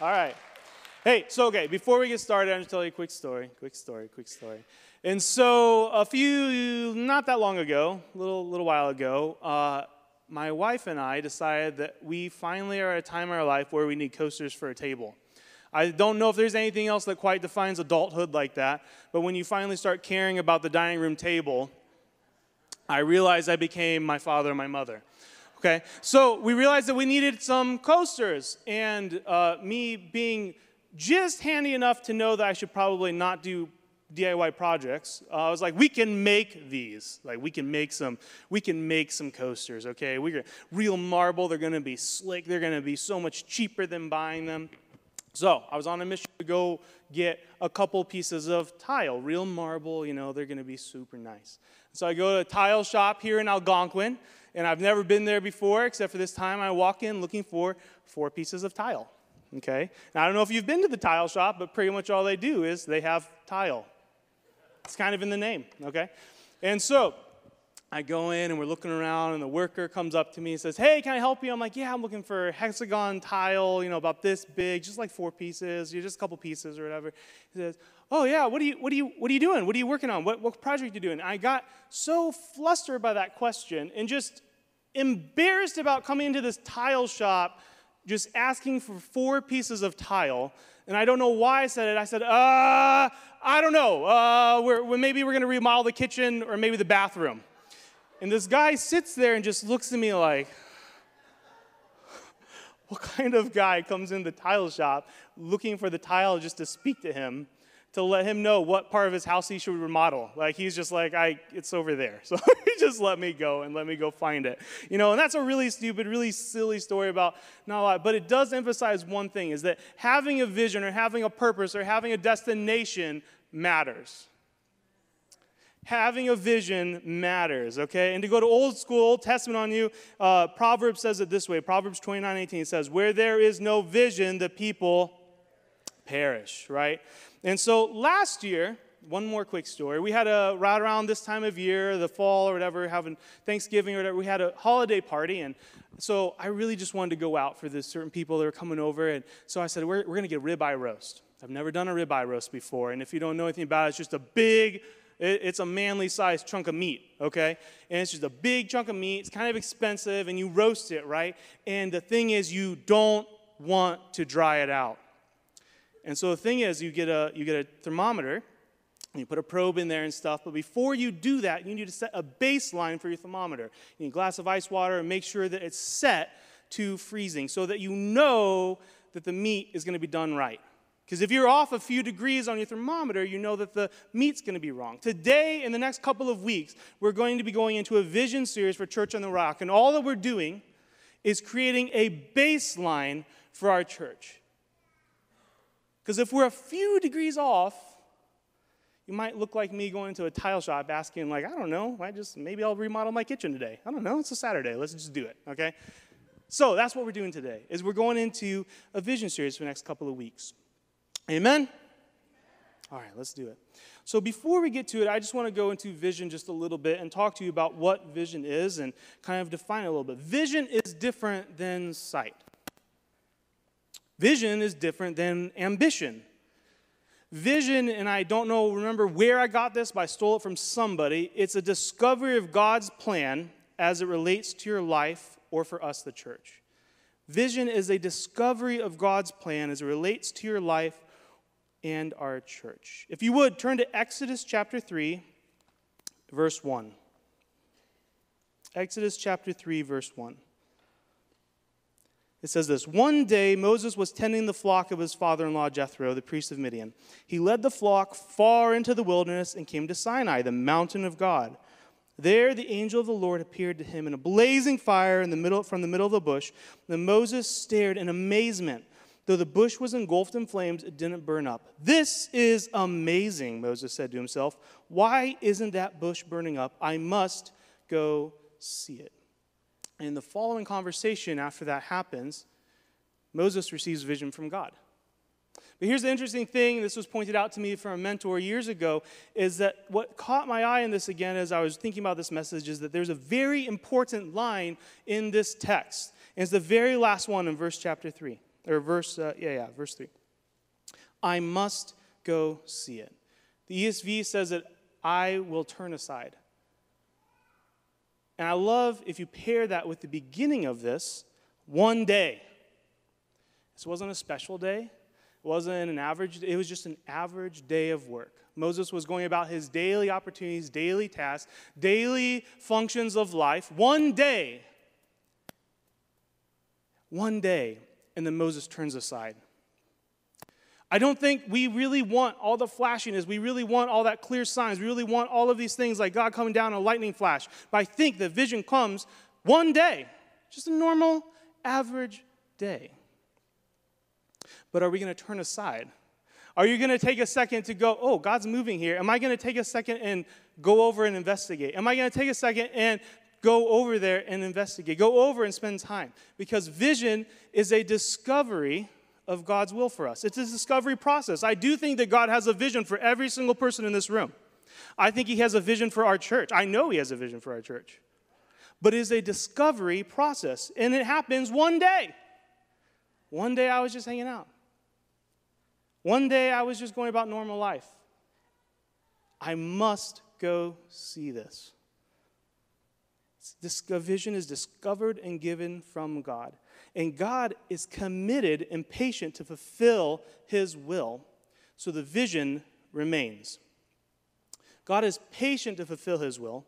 All right. Hey, so okay, before we get started, I'm just tell you a quick story, quick story, quick story. And so a few, not that long ago, a little, little while ago, uh, my wife and I decided that we finally are at a time in our life where we need coasters for a table. I don't know if there's anything else that quite defines adulthood like that, but when you finally start caring about the dining room table, I realized I became my father and my mother. Okay, so we realized that we needed some coasters, and uh, me being just handy enough to know that I should probably not do DIY projects, uh, I was like, we can make these. Like, we can make some. We can make some coasters. Okay, we real marble. They're to be slick. They're to be so much cheaper than buying them. So I was on a mission to go get a couple pieces of tile, real marble. You know, they're to be super nice. So I go to a tile shop here in Algonquin, and I've never been there before, except for this time I walk in looking for four pieces of tile. Okay? Now, I don't know if you've been to the tile shop, but pretty much all they do is they have tile. It's kind of in the name, okay? And so I go in and we're looking around, and the worker comes up to me and says, Hey, can I help you? I'm like, Yeah, I'm looking for hexagon tile, you know, about this big, just like four pieces, just a couple pieces or whatever. He says, Oh yeah, what are you what are you what are you doing? What are you working on? What what project are you doing? And I got so flustered by that question and just embarrassed about coming into this tile shop just asking for four pieces of tile. And I don't know why I said it. I said, uh, I don't know. Uh, we're, maybe we're going to remodel the kitchen or maybe the bathroom. And this guy sits there and just looks at me like, what kind of guy comes in the tile shop looking for the tile just to speak to him to let him know what part of his house he should remodel. Like he's just like, I, it's over there. So he just let me go and let me go find it. You know, and that's a really stupid, really silly story about not a lot, but it does emphasize one thing is that having a vision or having a purpose or having a destination matters having a vision matters, okay? And to go to old school, Old Testament on you, uh, Proverbs says it this way Proverbs 29 18 says, Where there is no vision, the people perish, right? And so last year, one more quick story. We had a right around this time of year, the fall or whatever, having Thanksgiving or whatever, we had a holiday party. And so I really just wanted to go out for the certain people that were coming over. And so I said, We're, we're going to get ribeye roast. I've never done a ribeye roast before. And if you don't know anything about it, it's just a big, it's a manly sized chunk of meat, okay? And it's just a big chunk of meat. It's kind of expensive, and you roast it, right? And the thing is, you don't want to dry it out. And so the thing is, you get a, you get a thermometer, and you put a probe in there and stuff, but before you do that, you need to set a baseline for your thermometer. You need a glass of ice water and make sure that it's set to freezing so that you know that the meat is going to be done right. Because if you're off a few degrees on your thermometer, you know that the meat's going to be wrong. Today, in the next couple of weeks, we're going to be going into a vision series for Church on the Rock. And all that we're doing is creating a baseline for our church. Because if we're a few degrees off, you might look like me going to a tile shop asking, like, I don't know, I just maybe I'll remodel my kitchen today. I don't know, it's a Saturday. Let's just do it, okay? So that's what we're doing today, is we're going into a vision series for the next couple of weeks. Amen? All right, let's do it. So before we get to it, I just want to go into vision just a little bit and talk to you about what vision is and kind of define it a little bit. Vision is different than sight. Vision is different than ambition. Vision, and I don't know, remember where I got this, but I stole it from somebody. It's a discovery of God's plan as it relates to your life or for us, the church. Vision is a discovery of God's plan as it relates to your life and our church. If you would, turn to Exodus chapter 3, verse 1. Exodus chapter 3, verse 1. It says this One day Moses was tending the flock of his father in law Jethro, the priest of Midian. He led the flock far into the wilderness and came to Sinai, the mountain of God. There the angel of the Lord appeared to him in a blazing fire in the middle, from the middle of the bush. Then Moses stared in amazement. Though the bush was engulfed in flames, it didn't burn up. This is amazing, Moses said to himself. Why isn't that bush burning up? I must go see it. And in the following conversation, after that happens, Moses receives vision from God. But here's the interesting thing, this was pointed out to me from a mentor years ago, is that what caught my eye in this again as I was thinking about this message is that there's a very important line in this text. And it's the very last one in verse chapter 3. or verse, uh, yeah, yeah, verse 3. I must go see it. The ESV says that I will turn aside. And I love if you pair that with the beginning of this, one day. This wasn't a special day. It wasn't an average, it was just an average day of work. Moses was going about his daily opportunities, daily tasks, daily functions of life. One day. One day. And then Moses turns aside. I don't think we really want all the flashiness. We really want all that clear signs. We really want all of these things like God coming down in a lightning flash. But I think the vision comes one day, just a normal, average day. But are we going to turn aside? Are you going to take a second to go, oh, God's moving here? Am I going to take a second and go over and investigate? Am I going to take a second and go over there and investigate? Go over and spend time? Because vision is a discovery of God's will for us. It's a discovery process. I do think that God has a vision for every single person in this room. I think He has a vision for our church. I know He has a vision for our church. But it is a discovery process, and it happens one day. One day I was just hanging out. One day I was just going about normal life. I must go see this. This vision is discovered and given from God. And God is committed and patient to fulfill his will, so the vision remains. God is patient to fulfill his will,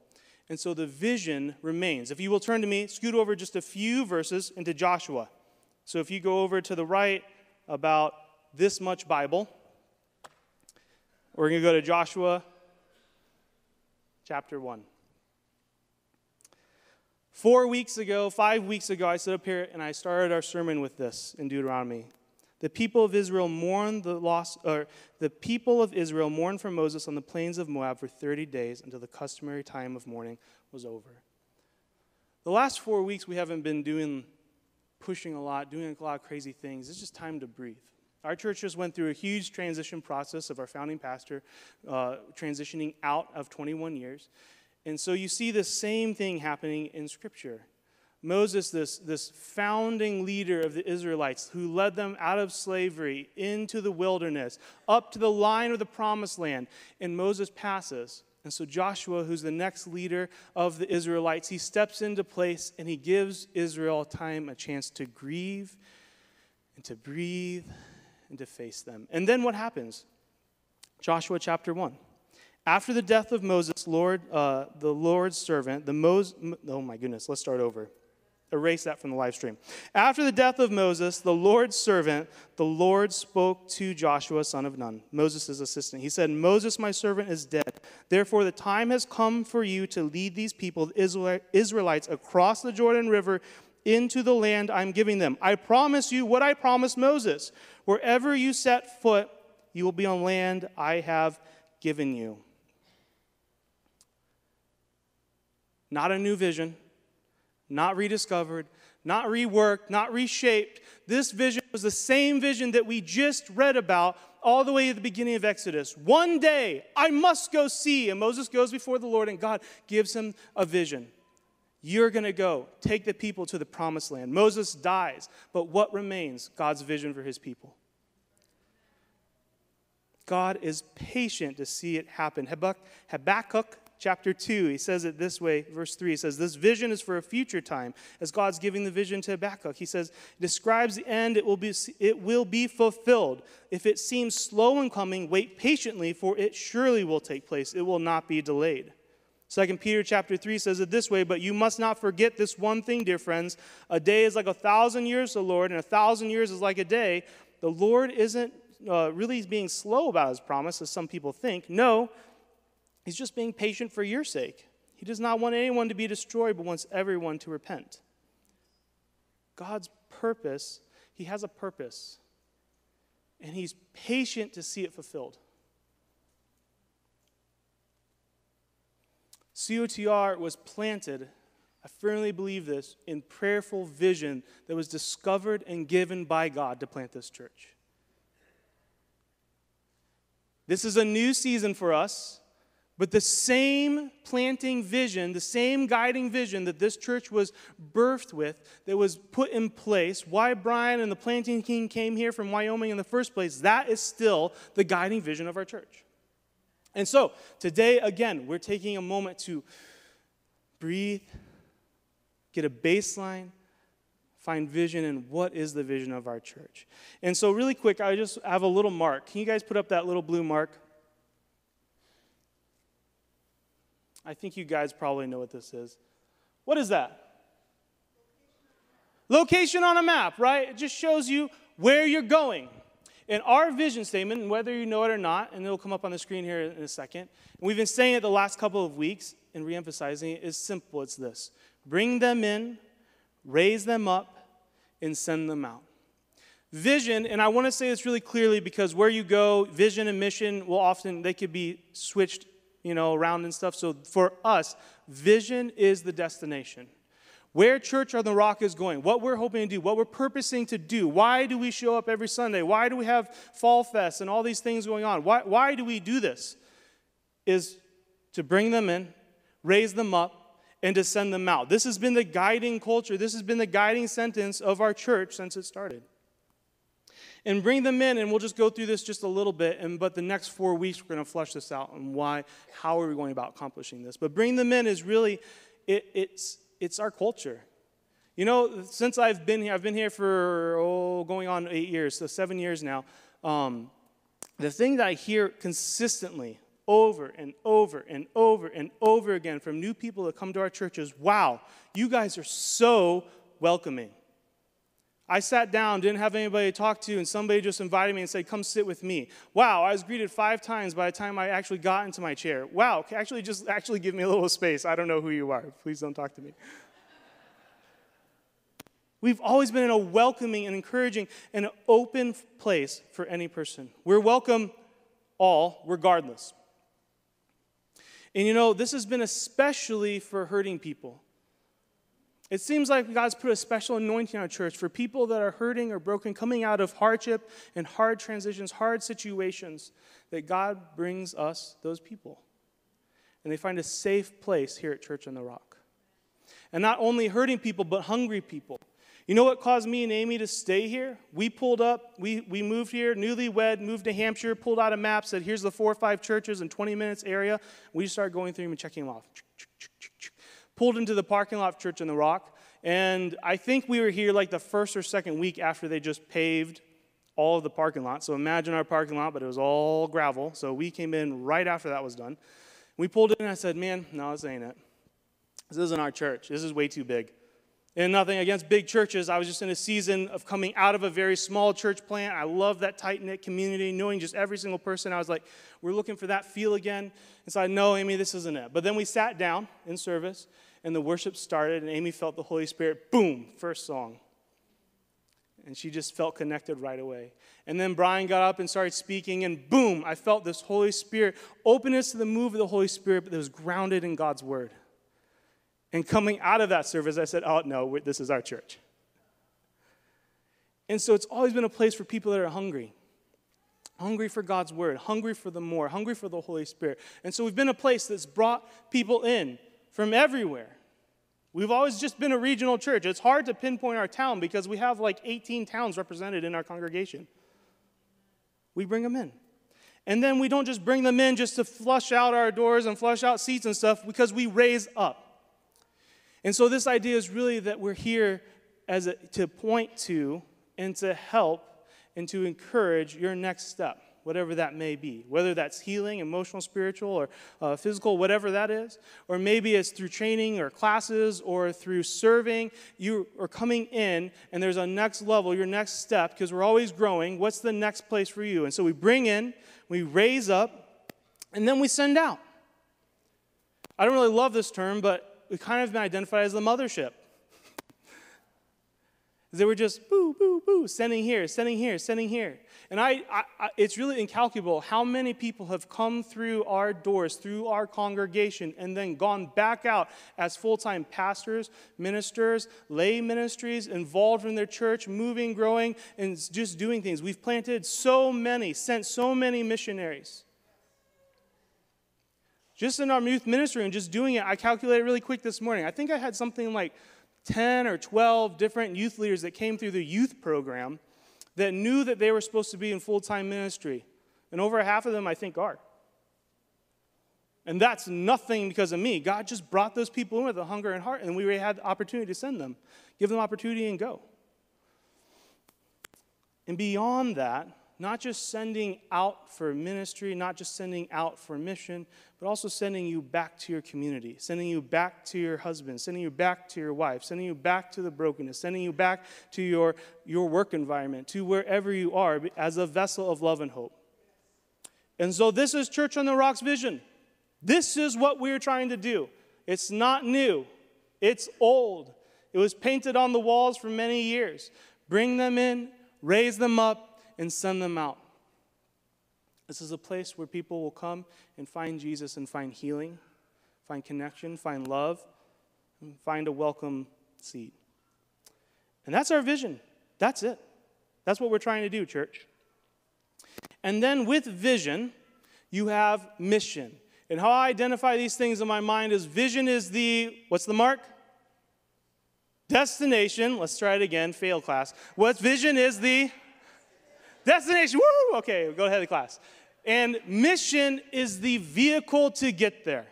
and so the vision remains. If you will turn to me, scoot over just a few verses into Joshua. So if you go over to the right about this much Bible, we're going to go to Joshua chapter 1. Four weeks ago, five weeks ago, I stood up here and I started our sermon with this in Deuteronomy. The people of Israel mourned the loss, or the people of Israel mourned for Moses on the plains of Moab for 30 days until the customary time of mourning was over. The last four weeks, we haven't been doing, pushing a lot, doing a lot of crazy things. It's just time to breathe. Our church just went through a huge transition process of our founding pastor uh, transitioning out of 21 years. And so you see the same thing happening in Scripture. Moses, this, this founding leader of the Israelites who led them out of slavery into the wilderness, up to the line of the promised land, and Moses passes. And so Joshua, who's the next leader of the Israelites, he steps into place and he gives Israel time, a chance to grieve and to breathe and to face them. And then what happens? Joshua chapter 1. After the death of Moses, Lord, uh, the Lord's servant, the Moses, oh my goodness, let's start over. Erase that from the live stream. After the death of Moses, the Lord's servant, the Lord spoke to Joshua, son of Nun, Moses' assistant. He said, Moses, my servant, is dead. Therefore, the time has come for you to lead these people, the Israelites, across the Jordan River into the land I'm giving them. I promise you what I promised Moses. Wherever you set foot, you will be on land I have given you. Not a new vision, not rediscovered, not reworked, not reshaped. This vision was the same vision that we just read about all the way at the beginning of Exodus. One day, I must go see. And Moses goes before the Lord, and God gives him a vision. You're going to go take the people to the promised land. Moses dies, but what remains? God's vision for his people. God is patient to see it happen. Habakkuk chapter 2, he says it this way, verse 3. He says, This vision is for a future time, as God's giving the vision to Habakkuk. He says, describes the end, it will be, it will be fulfilled. If it seems slow in coming, wait patiently, for it surely will take place. It will not be delayed. Second Peter chapter 3 says it this way, but you must not forget this one thing, dear friends. A day is like a thousand years to the Lord, and a thousand years is like a day. The Lord isn't uh, really being slow about his promise, as some people think. No, He's just being patient for your sake. He does not want anyone to be destroyed, but wants everyone to repent. God's purpose, He has a purpose, and He's patient to see it fulfilled. COTR was planted, I firmly believe this, in prayerful vision that was discovered and given by God to plant this church. This is a new season for us. But the same planting vision, the same guiding vision that this church was birthed with, that was put in place, why Brian and the planting king came here from Wyoming in the first place, that is still the guiding vision of our church. And so, today, again, we're taking a moment to breathe, get a baseline, find vision, and what is the vision of our church. And so, really quick, I just have a little mark. Can you guys put up that little blue mark? I think you guys probably know what this is. What is that? Location on a map, right? It just shows you where you're going. And our vision statement, whether you know it or not, and it'll come up on the screen here in a second, and we've been saying it the last couple of weeks and reemphasizing it, is simple. It's this bring them in, raise them up, and send them out. Vision, and I want to say this really clearly because where you go, vision and mission will often, they could be switched you know, around and stuff. So for us, vision is the destination. Where Church on the Rock is going, what we're hoping to do, what we're purposing to do. Why do we show up every Sunday? Why do we have Fall Fest and all these things going on? Why, why do we do this? Is to bring them in, raise them up, and to send them out. This has been the guiding culture, this has been the guiding sentence of our church since it started and bring them in and we'll just go through this just a little bit and but the next four weeks we're going to flush this out and why how are we going about accomplishing this. But bring them in is really it, it's it's our culture. You know since i've been here i've been here for oh going on eight years so seven years now um, the thing that i hear consistently over and over and over and over again from new people that come to our church is wow you guys are so welcoming I sat down, didn't have anybody to talk to, and somebody just invited me and said, Come sit with me. Wow, I was greeted five times by the time I actually got into my chair. Wow, actually, just actually give me a little space. I don't know who you are. Please don't talk to me. We've always been in a welcoming and encouraging and an open place for any person. We're welcome all, regardless. And you know, this has been especially for hurting people. It seems like God's put a special anointing on our church for people that are hurting or broken, coming out of hardship and hard transitions, hard situations, that God brings us those people. And they find a safe place here at Church on the Rock. And not only hurting people, but hungry people. You know what caused me and Amy to stay here? We pulled up, we, we moved here, newlywed, moved to Hampshire, pulled out a map, said, here's the four or five churches in 20 minutes area. We just started going through them and checking them off pulled into the parking lot of Church in the Rock. And I think we were here like the first or second week after they just paved all of the parking lot. So imagine our parking lot, but it was all gravel. So we came in right after that was done. We pulled in and I said, Man, no, this ain't it. This isn't our church. This is way too big. And nothing against big churches. I was just in a season of coming out of a very small church plant. I love that tight knit community, knowing just every single person. I was like, we're looking for that feel again. And so I know, Amy, this isn't it. But then we sat down in service, and the worship started, and Amy felt the Holy Spirit, boom, first song. And she just felt connected right away. And then Brian got up and started speaking, and boom, I felt this Holy Spirit, openness to the move of the Holy Spirit, but that was grounded in God's word. And coming out of that service, I said, oh, no, this is our church. And so it's always been a place for people that are hungry hungry for God's word, hungry for the more, hungry for the Holy Spirit. And so we've been a place that's brought people in from everywhere. We've always just been a regional church. It's hard to pinpoint our town because we have like 18 towns represented in our congregation. We bring them in. And then we don't just bring them in just to flush out our doors and flush out seats and stuff because we raise up. And so this idea is really that we're here as a, to point to and to help and to encourage your next step whatever that may be, whether that's healing, emotional, spiritual, or uh, physical, whatever that is, or maybe it's through training or classes or through serving. You are coming in, and there's a next level, your next step, because we're always growing. What's the next place for you? And so we bring in, we raise up, and then we send out. I don't really love this term, but we kind of been identified as the mothership. They were just boo, boo, boo, sending here, sending here, sending here. And I, I, it's really incalculable how many people have come through our doors, through our congregation, and then gone back out as full time pastors, ministers, lay ministries, involved in their church, moving, growing, and just doing things. We've planted so many, sent so many missionaries. Just in our youth ministry and just doing it, I calculated really quick this morning. I think I had something like 10 or 12 different youth leaders that came through the youth program that knew that they were supposed to be in full time ministry. And over half of them, I think, are. And that's nothing because of me. God just brought those people in with a hunger and heart, and we had the opportunity to send them, give them opportunity and go. And beyond that, not just sending out for ministry, not just sending out for mission, but also sending you back to your community, sending you back to your husband, sending you back to your wife, sending you back to the brokenness, sending you back to your, your work environment, to wherever you are as a vessel of love and hope. And so, this is Church on the Rocks vision. This is what we're trying to do. It's not new, it's old. It was painted on the walls for many years. Bring them in, raise them up, and send them out. This is a place where people will come and find Jesus and find healing, find connection, find love, and find a welcome seat. And that's our vision. That's it. That's what we're trying to do, church. And then with vision, you have mission. And how I identify these things in my mind is vision is the, what's the mark? Destination. Let's try it again. Fail class. What vision is the Destination, woo! Okay, go ahead of the class. And mission is the vehicle to get there.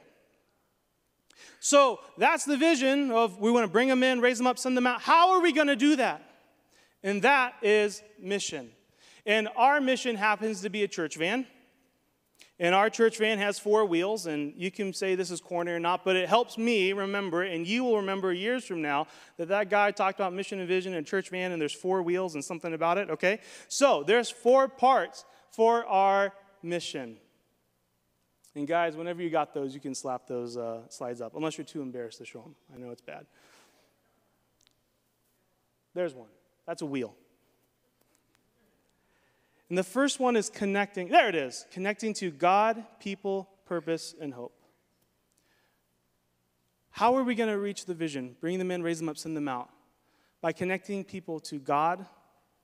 So that's the vision of we want to bring them in, raise them up, send them out. How are we going to do that? And that is mission. And our mission happens to be a church van. And our church van has four wheels, and you can say this is corny or not, but it helps me remember, and you will remember years from now, that that guy talked about mission and vision and church van, and there's four wheels and something about it, okay? So there's four parts for our mission. And guys, whenever you got those, you can slap those uh, slides up, unless you're too embarrassed to show them. I know it's bad. There's one. That's a wheel. And the first one is connecting. There it is connecting to God, people, purpose, and hope. How are we going to reach the vision? Bring them in, raise them up, send them out. By connecting people to God,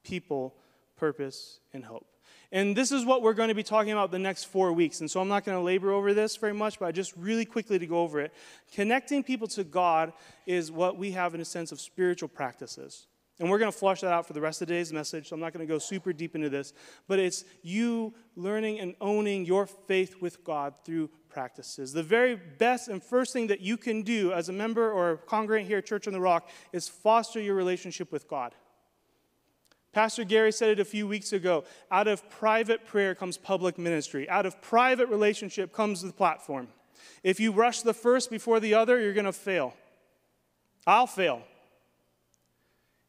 people, purpose, and hope. And this is what we're going to be talking about the next four weeks. And so I'm not going to labor over this very much, but just really quickly to go over it. Connecting people to God is what we have in a sense of spiritual practices. And we're going to flush that out for the rest of today's message, so I'm not going to go super deep into this. But it's you learning and owning your faith with God through practices. The very best and first thing that you can do as a member or a congregant here at Church on the Rock is foster your relationship with God. Pastor Gary said it a few weeks ago out of private prayer comes public ministry, out of private relationship comes the platform. If you rush the first before the other, you're going to fail. I'll fail.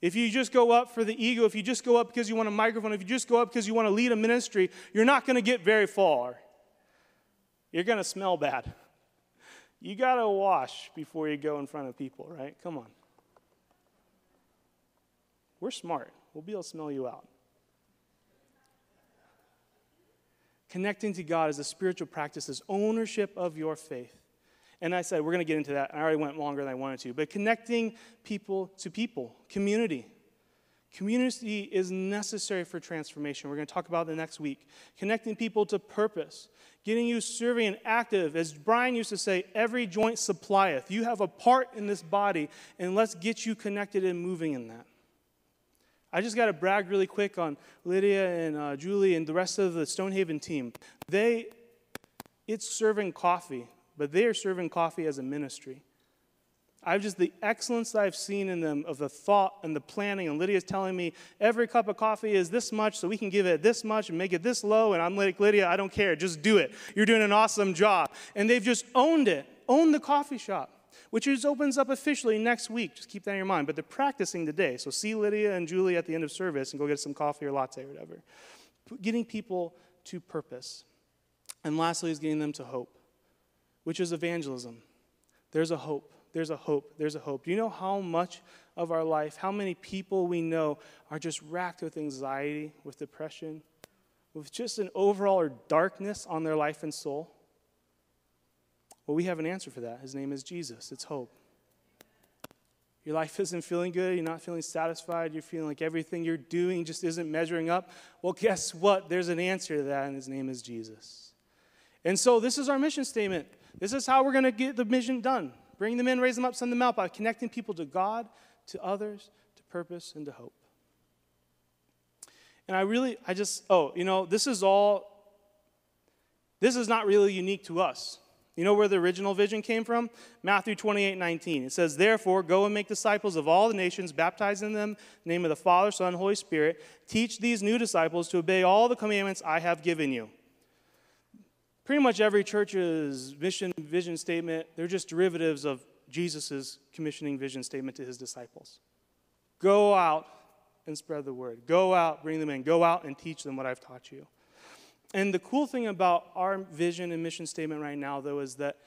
If you just go up for the ego, if you just go up because you want a microphone, if you just go up because you want to lead a ministry, you're not going to get very far. You're going to smell bad. You got to wash before you go in front of people, right? Come on. We're smart. We'll be able to smell you out. Connecting to God is a spiritual practice, is ownership of your faith. And I said, we're going to get into that. I already went longer than I wanted to. But connecting people to people, community. Community is necessary for transformation. We're going to talk about it next week. Connecting people to purpose, getting you serving and active. As Brian used to say, every joint supplieth. You have a part in this body, and let's get you connected and moving in that. I just got to brag really quick on Lydia and uh, Julie and the rest of the Stonehaven team. They, it's serving coffee but they are serving coffee as a ministry. I've just the excellence that I've seen in them of the thought and the planning. And Lydia's telling me every cup of coffee is this much, so we can give it this much and make it this low. And I'm like, Lydia, I don't care. Just do it. You're doing an awesome job. And they've just owned it, owned the coffee shop, which just opens up officially next week. Just keep that in your mind. But they're practicing today. So see Lydia and Julie at the end of service and go get some coffee or latte or whatever. Getting people to purpose. And lastly, is getting them to hope which is evangelism. There's a hope. There's a hope. There's a hope. Do you know how much of our life, how many people we know are just racked with anxiety, with depression, with just an overall darkness on their life and soul? Well, we have an answer for that. His name is Jesus. It's hope. Your life isn't feeling good, you're not feeling satisfied, you're feeling like everything you're doing just isn't measuring up. Well, guess what? There's an answer to that, and his name is Jesus. And so, this is our mission statement This is how we're going to get the mission done. Bring them in, raise them up, send them out by connecting people to God, to others, to purpose, and to hope. And I really, I just, oh, you know, this is all, this is not really unique to us. You know where the original vision came from? Matthew 28 19. It says, Therefore, go and make disciples of all the nations, baptizing them in the name of the Father, Son, Holy Spirit. Teach these new disciples to obey all the commandments I have given you. Pretty much every church's mission vision statement, they're just derivatives of Jesus' commissioning vision statement to his disciples. Go out and spread the word. Go out, bring them in. Go out and teach them what I've taught you. And the cool thing about our vision and mission statement right now, though, is that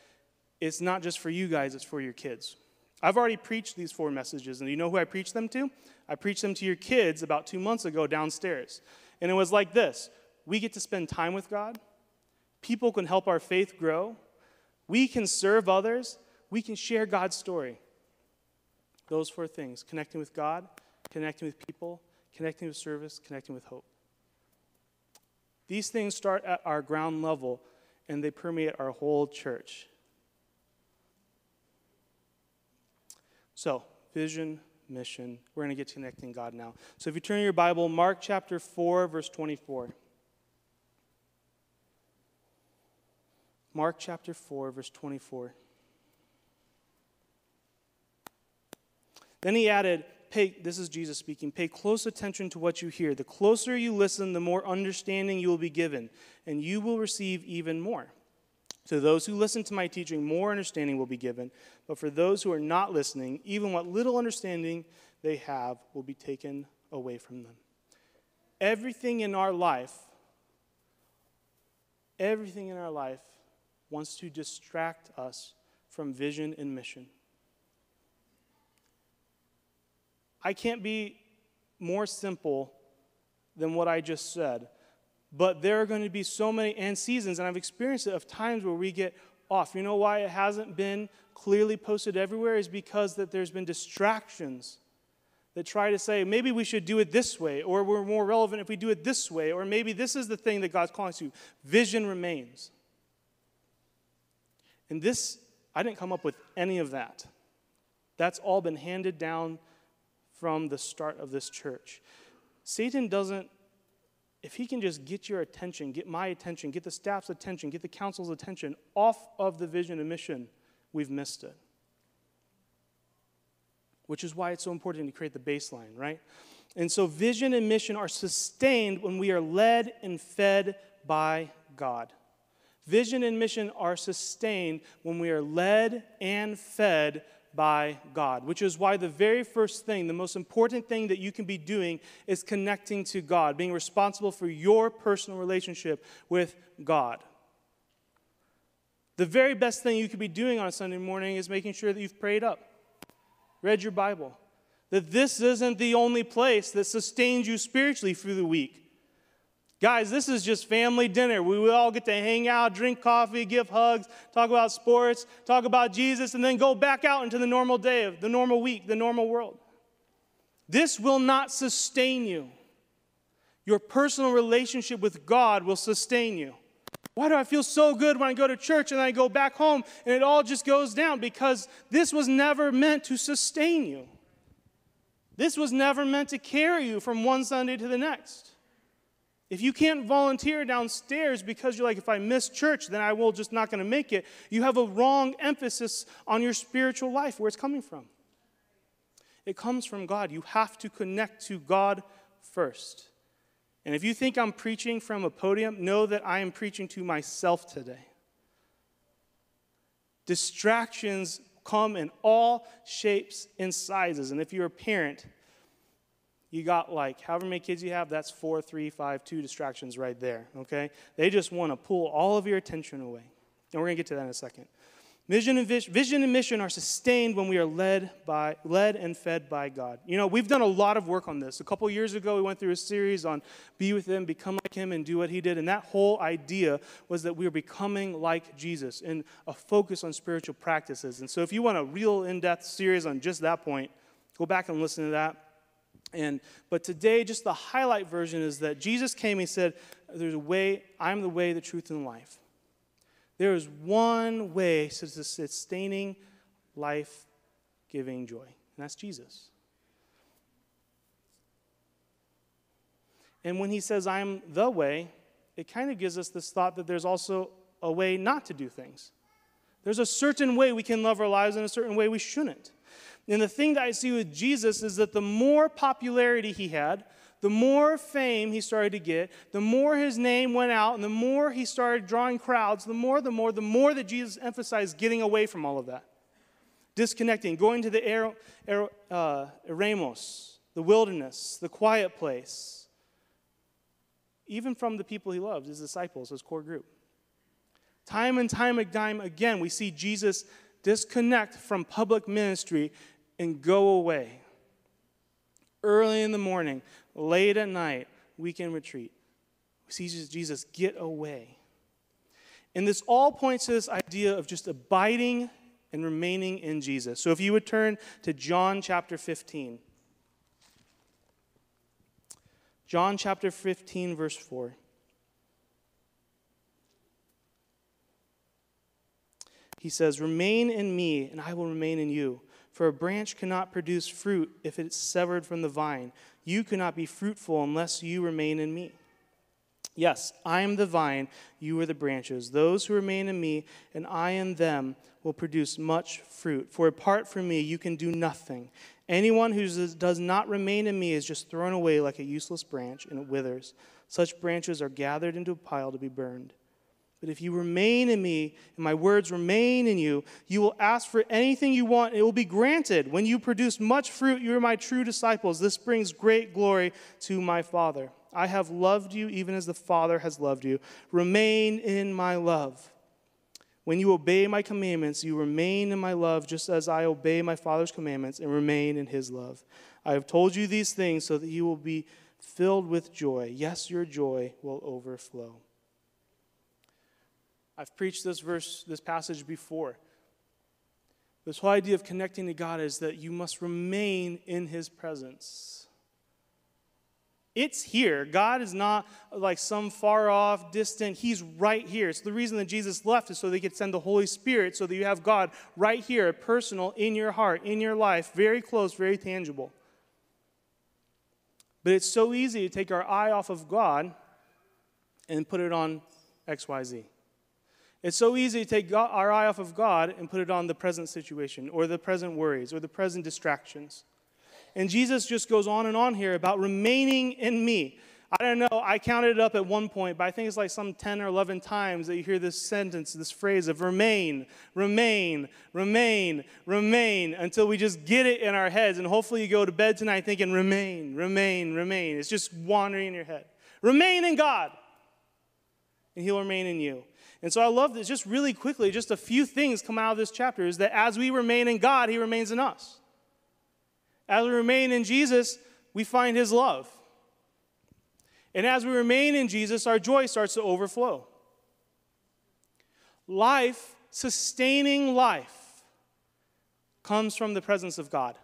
it's not just for you guys, it's for your kids. I've already preached these four messages, and you know who I preached them to? I preached them to your kids about two months ago downstairs. And it was like this we get to spend time with God, people can help our faith grow, we can serve others, we can share God's story. Those four things connecting with God, connecting with people, connecting with service, connecting with hope. These things start at our ground level and they permeate our whole church. So, vision, mission. We're going to get to connecting God now. So, if you turn to your Bible, Mark chapter 4, verse 24. Mark chapter 4, verse 24. Then he added, pay, this is Jesus speaking, pay close attention to what you hear. The closer you listen, the more understanding you will be given, and you will receive even more. To those who listen to my teaching, more understanding will be given. But for those who are not listening, even what little understanding they have will be taken away from them. Everything in our life, everything in our life wants to distract us from vision and mission. I can't be more simple than what I just said. But there are going to be so many and seasons, and I've experienced it of times where we get off. You know why it hasn't been clearly posted everywhere is because that there's been distractions that try to say maybe we should do it this way, or we're more relevant if we do it this way, or maybe this is the thing that God's calling us to. Vision remains. And this, I didn't come up with any of that. That's all been handed down from the start of this church. Satan doesn't, if he can just get your attention, get my attention, get the staff's attention, get the council's attention off of the vision and mission, we've missed it. Which is why it's so important to create the baseline, right? And so, vision and mission are sustained when we are led and fed by God. Vision and mission are sustained when we are led and fed by God, which is why the very first thing, the most important thing that you can be doing is connecting to God, being responsible for your personal relationship with God. The very best thing you could be doing on a Sunday morning is making sure that you've prayed up, read your Bible, that this isn't the only place that sustains you spiritually through the week. Guys, this is just family dinner. We all get to hang out, drink coffee, give hugs, talk about sports, talk about Jesus, and then go back out into the normal day of the normal week, the normal world. This will not sustain you. Your personal relationship with God will sustain you. Why do I feel so good when I go to church and I go back home and it all just goes down? Because this was never meant to sustain you. This was never meant to carry you from one Sunday to the next. If you can't volunteer downstairs because you're like, if I miss church, then I will just not going to make it, you have a wrong emphasis on your spiritual life, where it's coming from. It comes from God. You have to connect to God first. And if you think I'm preaching from a podium, know that I am preaching to myself today. Distractions come in all shapes and sizes. And if you're a parent, you got like however many kids you have, that's four, three, five, two distractions right there, okay? They just want to pull all of your attention away. And we're going to get to that in a second. Vision and, vision and mission are sustained when we are led by led and fed by God. You know, we've done a lot of work on this. A couple years ago, we went through a series on be with Him, become like Him, and do what He did. And that whole idea was that we are becoming like Jesus and a focus on spiritual practices. And so, if you want a real in-depth series on just that point, go back and listen to that. And but today, just the highlight version is that Jesus came. He said, "There's a way. I'm the way, the truth, and life. There is one way to sustaining life giving joy, and that's Jesus. And when he says, I'm the way, it kind of gives us this thought that there's also a way not to do things. There's a certain way we can love our lives and a certain way we shouldn't. And the thing that I see with Jesus is that the more popularity he had, the more fame he started to get, the more his name went out, and the more he started drawing crowds, the more, the more, the more that Jesus emphasized getting away from all of that. Disconnecting, going to the er, er, uh, eremos, the wilderness, the quiet place, even from the people he loved, his disciples, his core group. Time and time again, we see Jesus disconnect from public ministry and go away. Early in the morning, late at night, weekend retreat. We see Jesus get away. And this all points to this idea of just abiding and remaining in Jesus. So if you would turn to John chapter 15. John chapter 15, verse 4. He says, Remain in me, and I will remain in you. For a branch cannot produce fruit if it is severed from the vine. You cannot be fruitful unless you remain in me. Yes, I am the vine, you are the branches. Those who remain in me, and I in them, will produce much fruit. For apart from me, you can do nothing. Anyone who does not remain in me is just thrown away like a useless branch, and it withers. Such branches are gathered into a pile to be burned. But if you remain in me and my words remain in you, you will ask for anything you want and it will be granted. When you produce much fruit, you are my true disciples. This brings great glory to my Father. I have loved you even as the Father has loved you. Remain in my love. When you obey my commandments, you remain in my love, just as I obey my Father's commandments and remain in his love. I have told you these things so that you will be filled with joy. Yes, your joy will overflow. I've preached this verse, this passage before. This whole idea of connecting to God is that you must remain in His presence. It's here. God is not like some far off, distant. He's right here. It's the reason that Jesus left is so they could send the Holy Spirit so that you have God right here, personal in your heart, in your life, very close, very tangible. But it's so easy to take our eye off of God and put it on XYZ. It's so easy to take God, our eye off of God and put it on the present situation or the present worries or the present distractions. And Jesus just goes on and on here about remaining in me. I don't know, I counted it up at one point, but I think it's like some 10 or 11 times that you hear this sentence, this phrase of remain, remain, remain, remain, until we just get it in our heads. And hopefully you go to bed tonight thinking, remain, remain, remain. It's just wandering in your head. Remain in God, and He'll remain in you. And so I love this. Just really quickly, just a few things come out of this chapter is that as we remain in God, He remains in us. As we remain in Jesus, we find His love. And as we remain in Jesus, our joy starts to overflow. Life, sustaining life, comes from the presence of God.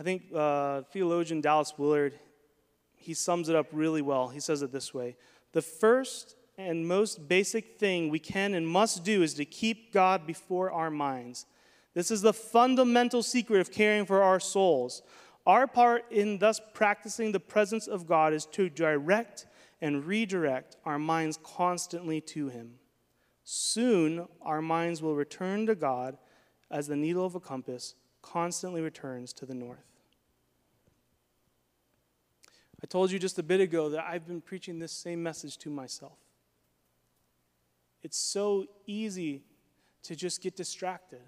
I think uh, theologian Dallas Willard, he sums it up really well. He says it this way The first and most basic thing we can and must do is to keep God before our minds. This is the fundamental secret of caring for our souls. Our part in thus practicing the presence of God is to direct and redirect our minds constantly to Him. Soon, our minds will return to God as the needle of a compass constantly returns to the north. I told you just a bit ago that I've been preaching this same message to myself. It's so easy to just get distracted.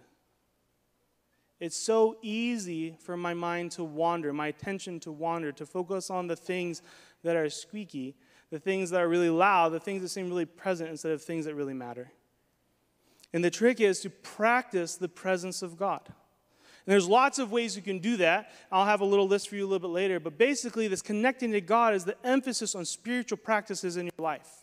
It's so easy for my mind to wander, my attention to wander, to focus on the things that are squeaky, the things that are really loud, the things that seem really present instead of things that really matter. And the trick is to practice the presence of God. And there's lots of ways you can do that. I'll have a little list for you a little bit later. But basically, this connecting to God is the emphasis on spiritual practices in your life.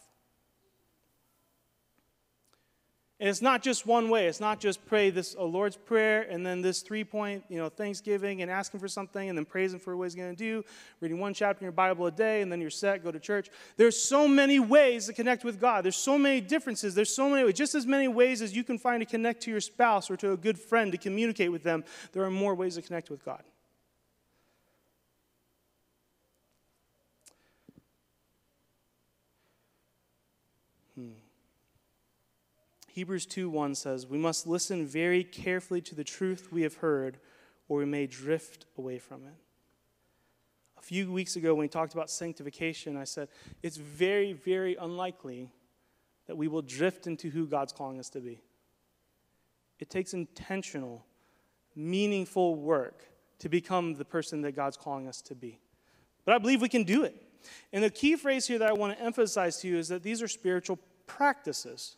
And it's not just one way. It's not just pray this a Lord's Prayer and then this three point, you know, Thanksgiving and asking for something and then praising for what He's going to do, reading one chapter in your Bible a day and then you're set, go to church. There's so many ways to connect with God. There's so many differences. There's so many, just as many ways as you can find to connect to your spouse or to a good friend to communicate with them, there are more ways to connect with God. Hebrews 2 1 says, We must listen very carefully to the truth we have heard, or we may drift away from it. A few weeks ago, when we talked about sanctification, I said, It's very, very unlikely that we will drift into who God's calling us to be. It takes intentional, meaningful work to become the person that God's calling us to be. But I believe we can do it. And the key phrase here that I want to emphasize to you is that these are spiritual practices.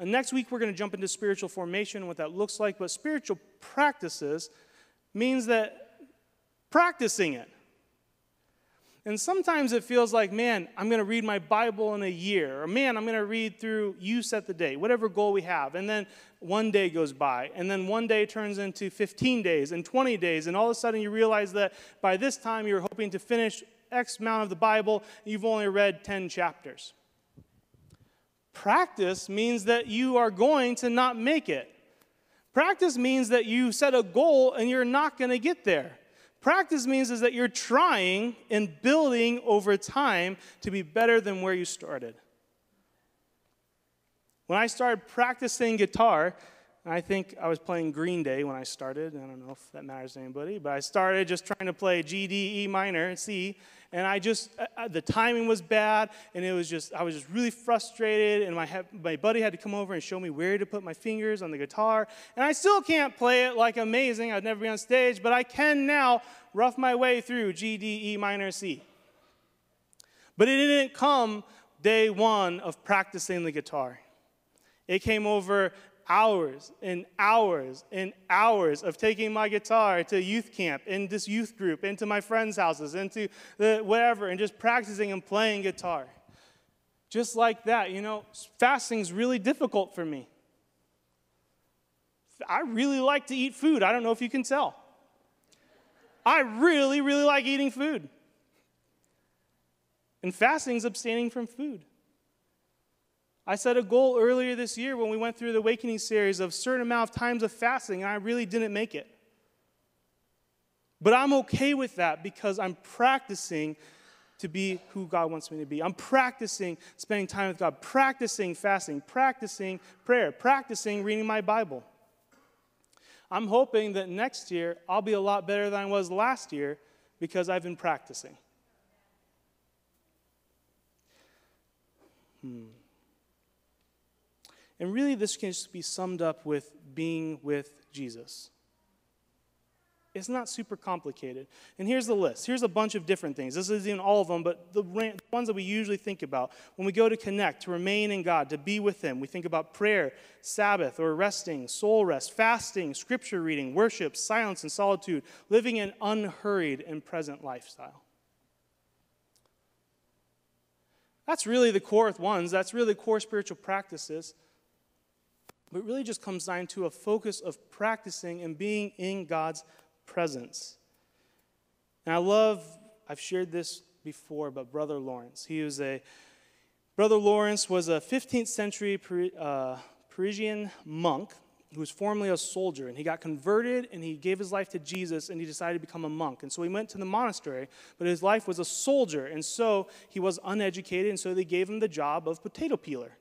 And next week, we're going to jump into spiritual formation what that looks like. But spiritual practices means that practicing it. And sometimes it feels like, man, I'm going to read my Bible in a year, or man, I'm going to read through You Set the Day, whatever goal we have. And then one day goes by, and then one day turns into 15 days and 20 days, and all of a sudden you realize that by this time you're hoping to finish X amount of the Bible, and you've only read 10 chapters. Practice means that you are going to not make it. Practice means that you set a goal and you're not going to get there. Practice means is that you're trying and building over time to be better than where you started. When I started practicing guitar, I think I was playing Green Day when I started. I don't know if that matters to anybody, but I started just trying to play G, D, E minor, C, and I just uh, uh, the timing was bad, and it was just I was just really frustrated. And my my buddy had to come over and show me where to put my fingers on the guitar, and I still can't play it like amazing. I'd never be on stage, but I can now rough my way through G, D, E minor, C. But it didn't come day one of practicing the guitar. It came over hours and hours and hours of taking my guitar to youth camp, in this youth group, into my friends' houses, into the whatever, and just practicing and playing guitar. Just like that, you know, fasting's really difficult for me. I really like to eat food. I don't know if you can tell. I really, really like eating food. And fasting's abstaining from food. I set a goal earlier this year when we went through the Awakening series of certain amount of times of fasting, and I really didn't make it. But I'm okay with that because I'm practicing to be who God wants me to be. I'm practicing spending time with God, practicing fasting, practicing prayer, practicing reading my Bible. I'm hoping that next year I'll be a lot better than I was last year because I've been practicing. Hmm. And really, this can just be summed up with being with Jesus. It's not super complicated. And here's the list. Here's a bunch of different things. This isn't all of them, but the ones that we usually think about. When we go to connect, to remain in God, to be with Him, we think about prayer, Sabbath or resting, soul rest, fasting, scripture reading, worship, silence and solitude, living an unhurried and present lifestyle. That's really the core ones. That's really the core spiritual practices but really just comes down to a focus of practicing and being in God's presence. And I love, I've shared this before, but Brother Lawrence. He was a, Brother Lawrence was a 15th century uh, Parisian monk who was formerly a soldier, and he got converted and he gave his life to Jesus and he decided to become a monk. And so he went to the monastery, but his life was a soldier, and so he was uneducated, and so they gave him the job of potato peeler.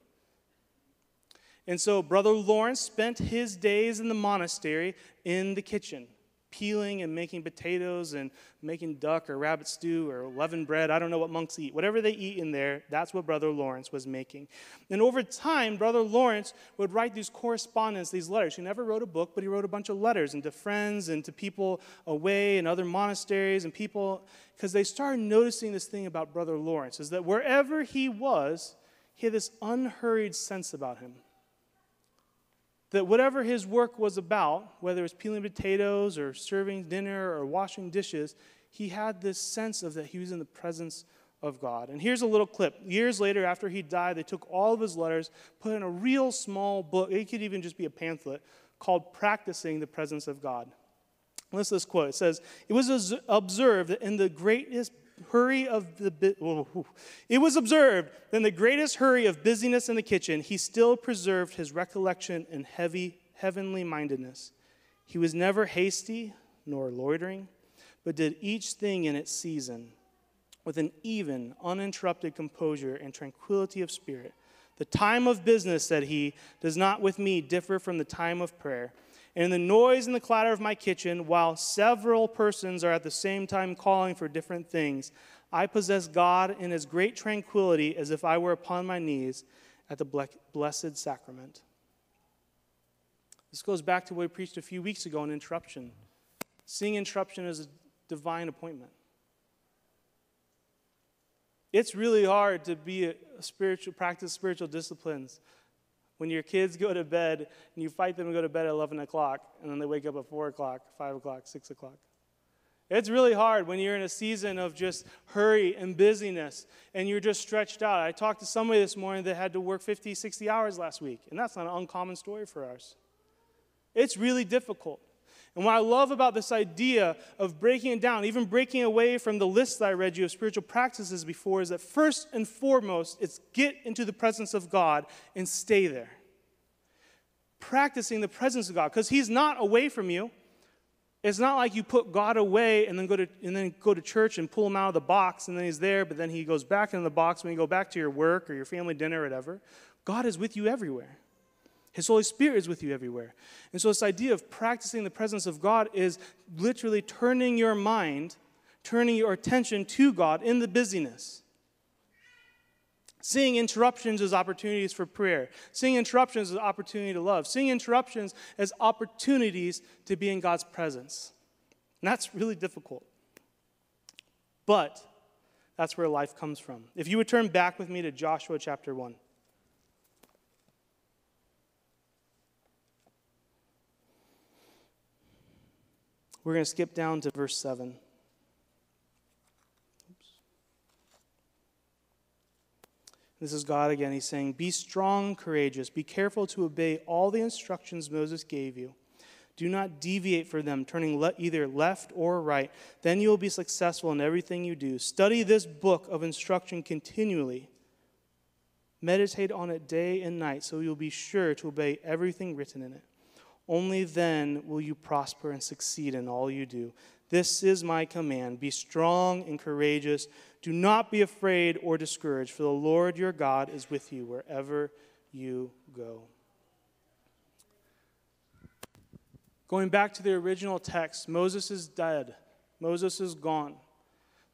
And so Brother Lawrence spent his days in the monastery in the kitchen, peeling and making potatoes and making duck or rabbit stew or leavened bread. I don't know what monks eat. Whatever they eat in there, that's what Brother Lawrence was making. And over time, Brother Lawrence would write these correspondence, these letters. He never wrote a book, but he wrote a bunch of letters and to friends and to people away in other monasteries and people, because they started noticing this thing about Brother Lawrence, is that wherever he was, he had this unhurried sense about him that whatever his work was about, whether it was peeling potatoes or serving dinner or washing dishes, he had this sense of that he was in the presence of God. And here's a little clip. Years later, after he died, they took all of his letters, put in a real small book. It could even just be a pamphlet called Practicing the Presence of God. Listen to this quote. It says, It was observed that in the greatest hurry of the oh, it was observed that in the greatest hurry of busyness in the kitchen, he still preserved his recollection and heavy heavenly mindedness. He was never hasty nor loitering, but did each thing in its season with an even, uninterrupted composure and tranquility of spirit. The time of business, said he, does not with me differ from the time of prayer. And in the noise and the clatter of my kitchen, while several persons are at the same time calling for different things, I possess God in as great tranquility as if I were upon my knees at the blessed sacrament. This goes back to what we preached a few weeks ago on interruption. Seeing interruption as a divine appointment. It's really hard to be a, spiritual practice spiritual disciplines when your kids go to bed and you fight them to go to bed at 11 o'clock and then they wake up at 4 o'clock 5 o'clock 6 o'clock. It's really hard when you're in a season of just hurry and busyness and you're just stretched out. I talked to somebody this morning that had to work 50 60 hours last week and that's not an uncommon story for us. It's really difficult and what I love about this idea of breaking it down, even breaking away from the list that I read you of spiritual practices before, is that first and foremost, it's get into the presence of God and stay there. Practicing the presence of God, because He's not away from you. It's not like you put God away and then go to and then go to church and pull him out of the box and then he's there, but then he goes back in the box when you go back to your work or your family dinner or whatever. God is with you everywhere. His Holy Spirit is with you everywhere. And so, this idea of practicing the presence of God is literally turning your mind, turning your attention to God in the busyness. Seeing interruptions as opportunities for prayer. Seeing interruptions as opportunity to love. Seeing interruptions as opportunities to be in God's presence. And that's really difficult. But that's where life comes from. If you would turn back with me to Joshua chapter 1. We're going to skip down to verse 7. Oops. This is God again. He's saying, Be strong, courageous. Be careful to obey all the instructions Moses gave you. Do not deviate from them, turning le- either left or right. Then you will be successful in everything you do. Study this book of instruction continually. Meditate on it day and night, so you'll be sure to obey everything written in it. Only then will you prosper and succeed in all you do. This is my command be strong and courageous. Do not be afraid or discouraged, for the Lord your God is with you wherever you go. Going back to the original text, Moses is dead, Moses is gone.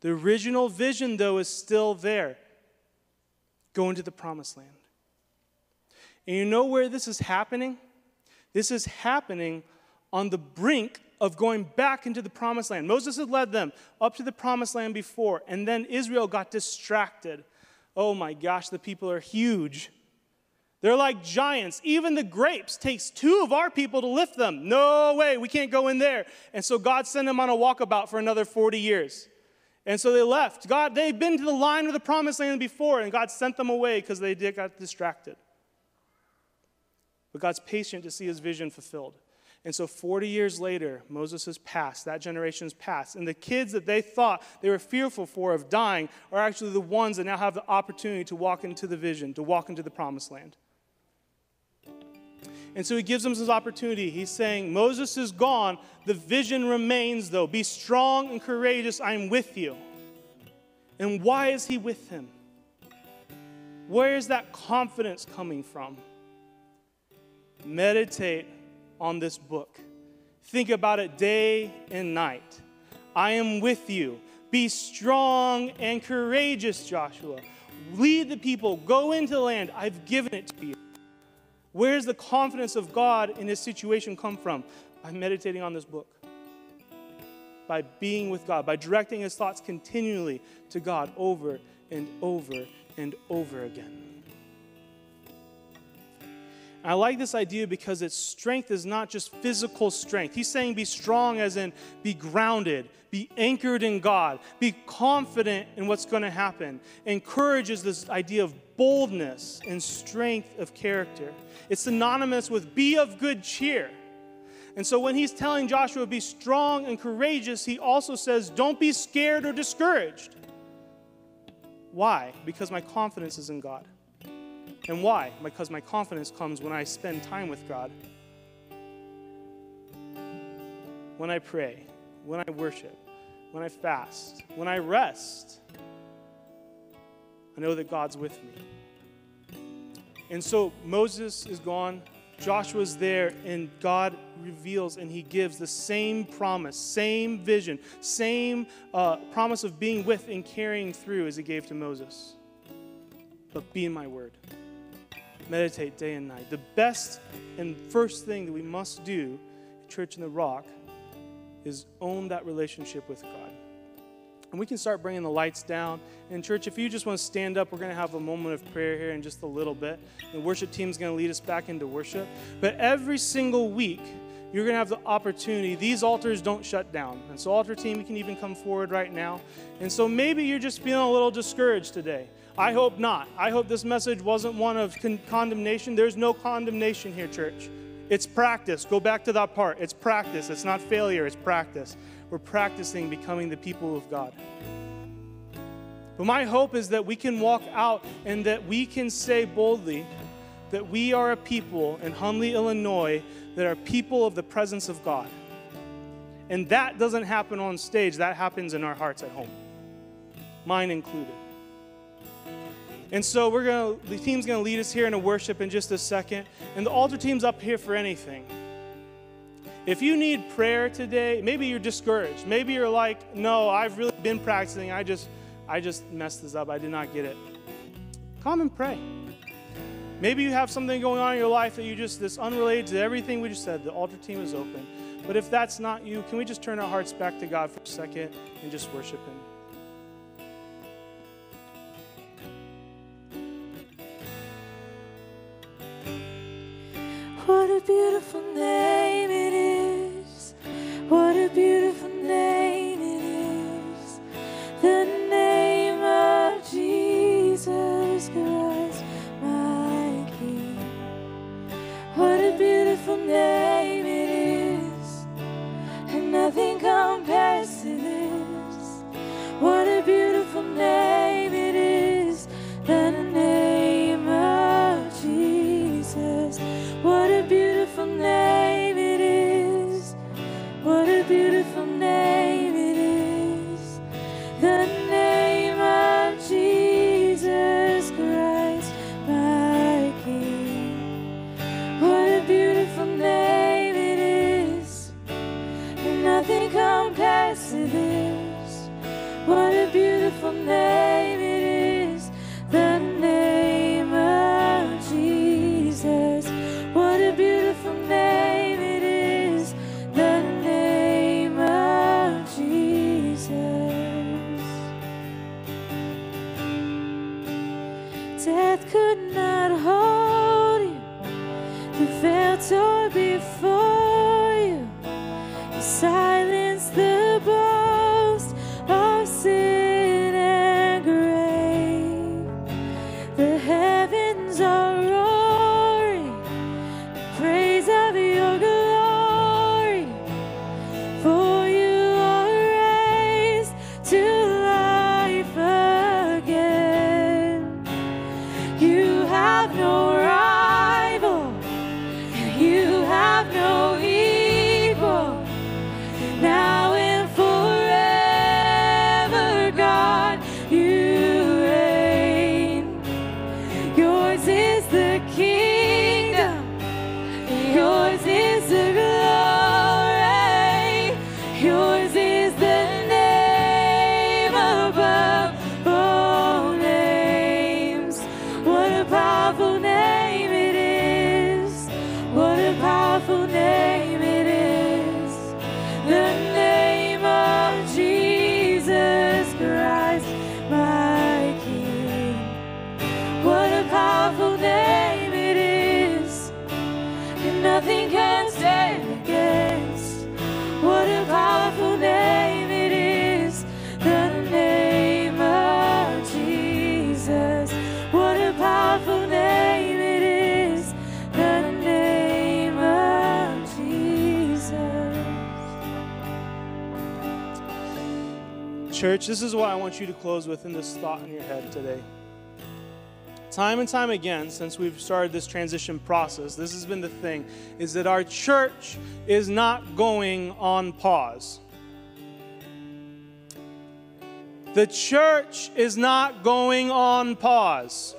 The original vision, though, is still there going to the promised land. And you know where this is happening? This is happening on the brink of going back into the promised land. Moses had led them up to the promised land before, and then Israel got distracted. Oh my gosh, the people are huge. They're like giants. Even the grapes takes two of our people to lift them. No way, we can't go in there. And so God sent them on a walkabout for another 40 years. And so they left. God, they've been to the line of the promised land before, and God sent them away because they got distracted. But God's patient to see his vision fulfilled. And so 40 years later, Moses has passed, that generation generation's passed. And the kids that they thought they were fearful for of dying are actually the ones that now have the opportunity to walk into the vision, to walk into the promised land. And so he gives them this opportunity. He's saying, Moses is gone. The vision remains, though. Be strong and courageous. I'm with you. And why is he with him? Where is that confidence coming from? Meditate on this book. Think about it day and night. I am with you. Be strong and courageous, Joshua. Lead the people. Go into the land. I've given it to you. Where's the confidence of God in this situation come from? By meditating on this book. By being with God, by directing his thoughts continually to God over and over and over again. I like this idea because its strength is not just physical strength. He's saying be strong, as in be grounded, be anchored in God, be confident in what's going to happen. Encourages this idea of boldness and strength of character. It's synonymous with be of good cheer. And so when he's telling Joshua be strong and courageous, he also says don't be scared or discouraged. Why? Because my confidence is in God. And why? Because my confidence comes when I spend time with God. When I pray, when I worship, when I fast, when I rest. I know that God's with me. And so Moses is gone, Joshua's there, and God reveals and he gives the same promise, same vision, same uh, promise of being with and carrying through as he gave to Moses. But be in my word meditate day and night. The best and first thing that we must do Church in the Rock is own that relationship with God. And we can start bringing the lights down. And, church, if you just want to stand up, we're going to have a moment of prayer here in just a little bit. The worship team is going to lead us back into worship. But every single week, you're going to have the opportunity. These altars don't shut down. And so, altar team, you can even come forward right now. And so, maybe you're just feeling a little discouraged today. I hope not. I hope this message wasn't one of con- condemnation. There's no condemnation here, church. It's practice. Go back to that part. It's practice. It's not failure, it's practice. We're practicing becoming the people of God. But my hope is that we can walk out and that we can say boldly that we are a people in Huntley, Illinois, that are people of the presence of God. And that doesn't happen on stage, that happens in our hearts at home, mine included. And so we're going to, the team's going to lead us here in a worship in just a second. And the altar team's up here for anything. If you need prayer today, maybe you're discouraged. Maybe you're like, no, I've really been practicing. I just, I just messed this up. I did not get it. Come and pray. Maybe you have something going on in your life that you just, this unrelated to everything we just said. The altar team is open. But if that's not you, can we just turn our hearts back to God for a second and just worship Him? What a beautiful name it is. What a beautiful name it is. The name of Jesus Christ, my King. What a beautiful name it is. And nothing compares to this. What a beautiful name nothing compares to this. What a beautiful name Church, this is what I want you to close with in this thought in your head today. Time and time again, since we've started this transition process, this has been the thing is that our church is not going on pause. The church is not going on pause.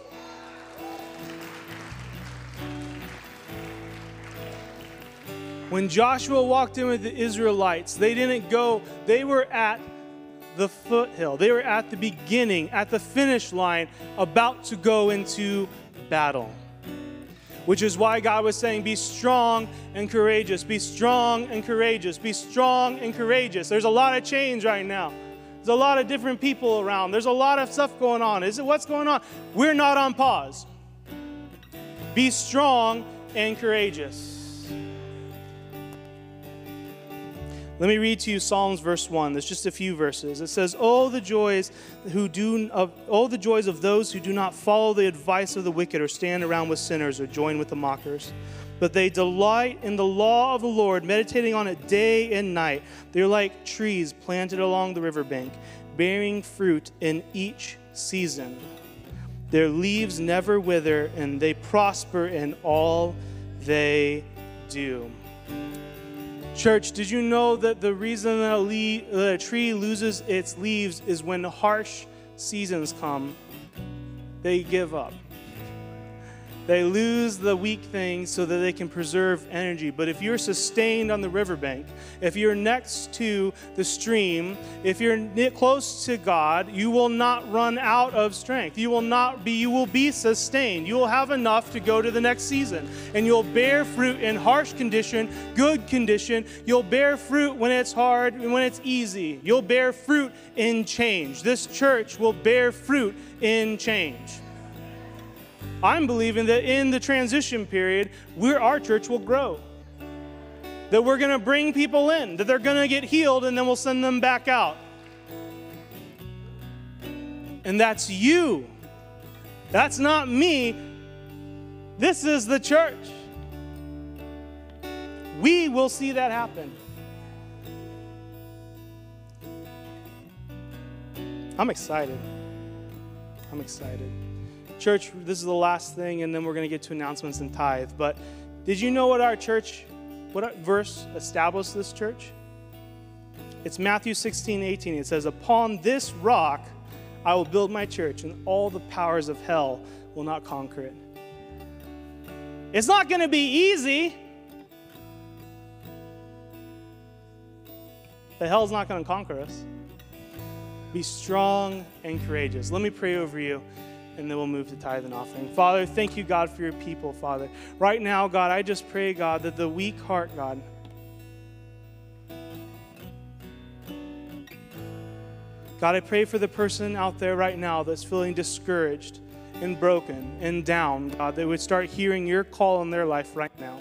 When Joshua walked in with the Israelites, they didn't go, they were at the foothill. They were at the beginning, at the finish line, about to go into battle. Which is why God was saying, Be strong and courageous. Be strong and courageous. Be strong and courageous. There's a lot of change right now. There's a lot of different people around. There's a lot of stuff going on. Is it what's going on? We're not on pause. Be strong and courageous. Let me read to you Psalms verse 1. There's just a few verses. It says, "Oh the joys who do of the joys of those who do not follow the advice of the wicked or stand around with sinners or join with the mockers, but they delight in the law of the Lord, meditating on it day and night. They're like trees planted along the riverbank, bearing fruit in each season. Their leaves never wither, and they prosper in all they do." Church, did you know that the reason that a, le- that a tree loses its leaves is when harsh seasons come? They give up. They lose the weak things so that they can preserve energy. But if you're sustained on the riverbank, if you're next to the stream, if you're close to God, you will not run out of strength. You will not be you will be sustained. You will have enough to go to the next season. And you'll bear fruit in harsh condition, good condition. You'll bear fruit when it's hard and when it's easy. You'll bear fruit in change. This church will bear fruit in change. I'm believing that in the transition period, we're, our church will grow. That we're going to bring people in, that they're going to get healed, and then we'll send them back out. And that's you. That's not me. This is the church. We will see that happen. I'm excited. I'm excited. Church, this is the last thing, and then we're going to get to announcements and tithe. But did you know what our church, what verse established this church? It's Matthew 16, 18. It says, Upon this rock I will build my church, and all the powers of hell will not conquer it. It's not going to be easy. But hell's not going to conquer us. Be strong and courageous. Let me pray over you and then we'll move to tithe and offering. Father, thank you, God, for your people, Father. Right now, God, I just pray, God, that the weak heart, God, God, I pray for the person out there right now that's feeling discouraged and broken and down, God, they would start hearing your call in their life right now.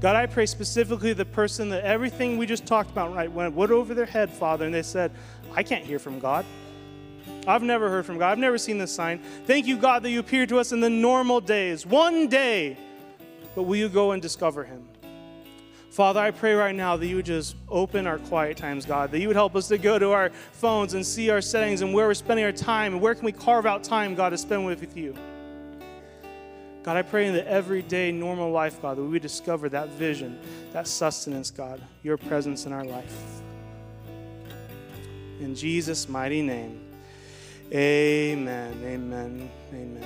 God, I pray specifically the person that everything we just talked about right went, went over their head, Father, and they said, I can't hear from God. I've never heard from God. I've never seen this sign. Thank you, God, that you appear to us in the normal days, one day. But will you go and discover him? Father, I pray right now that you would just open our quiet times, God, that you would help us to go to our phones and see our settings and where we're spending our time and where can we carve out time, God, to spend with you. God, I pray in the everyday normal life, God, that we discover that vision, that sustenance, God, your presence in our life. In Jesus' mighty name. Amen. Amen. Amen.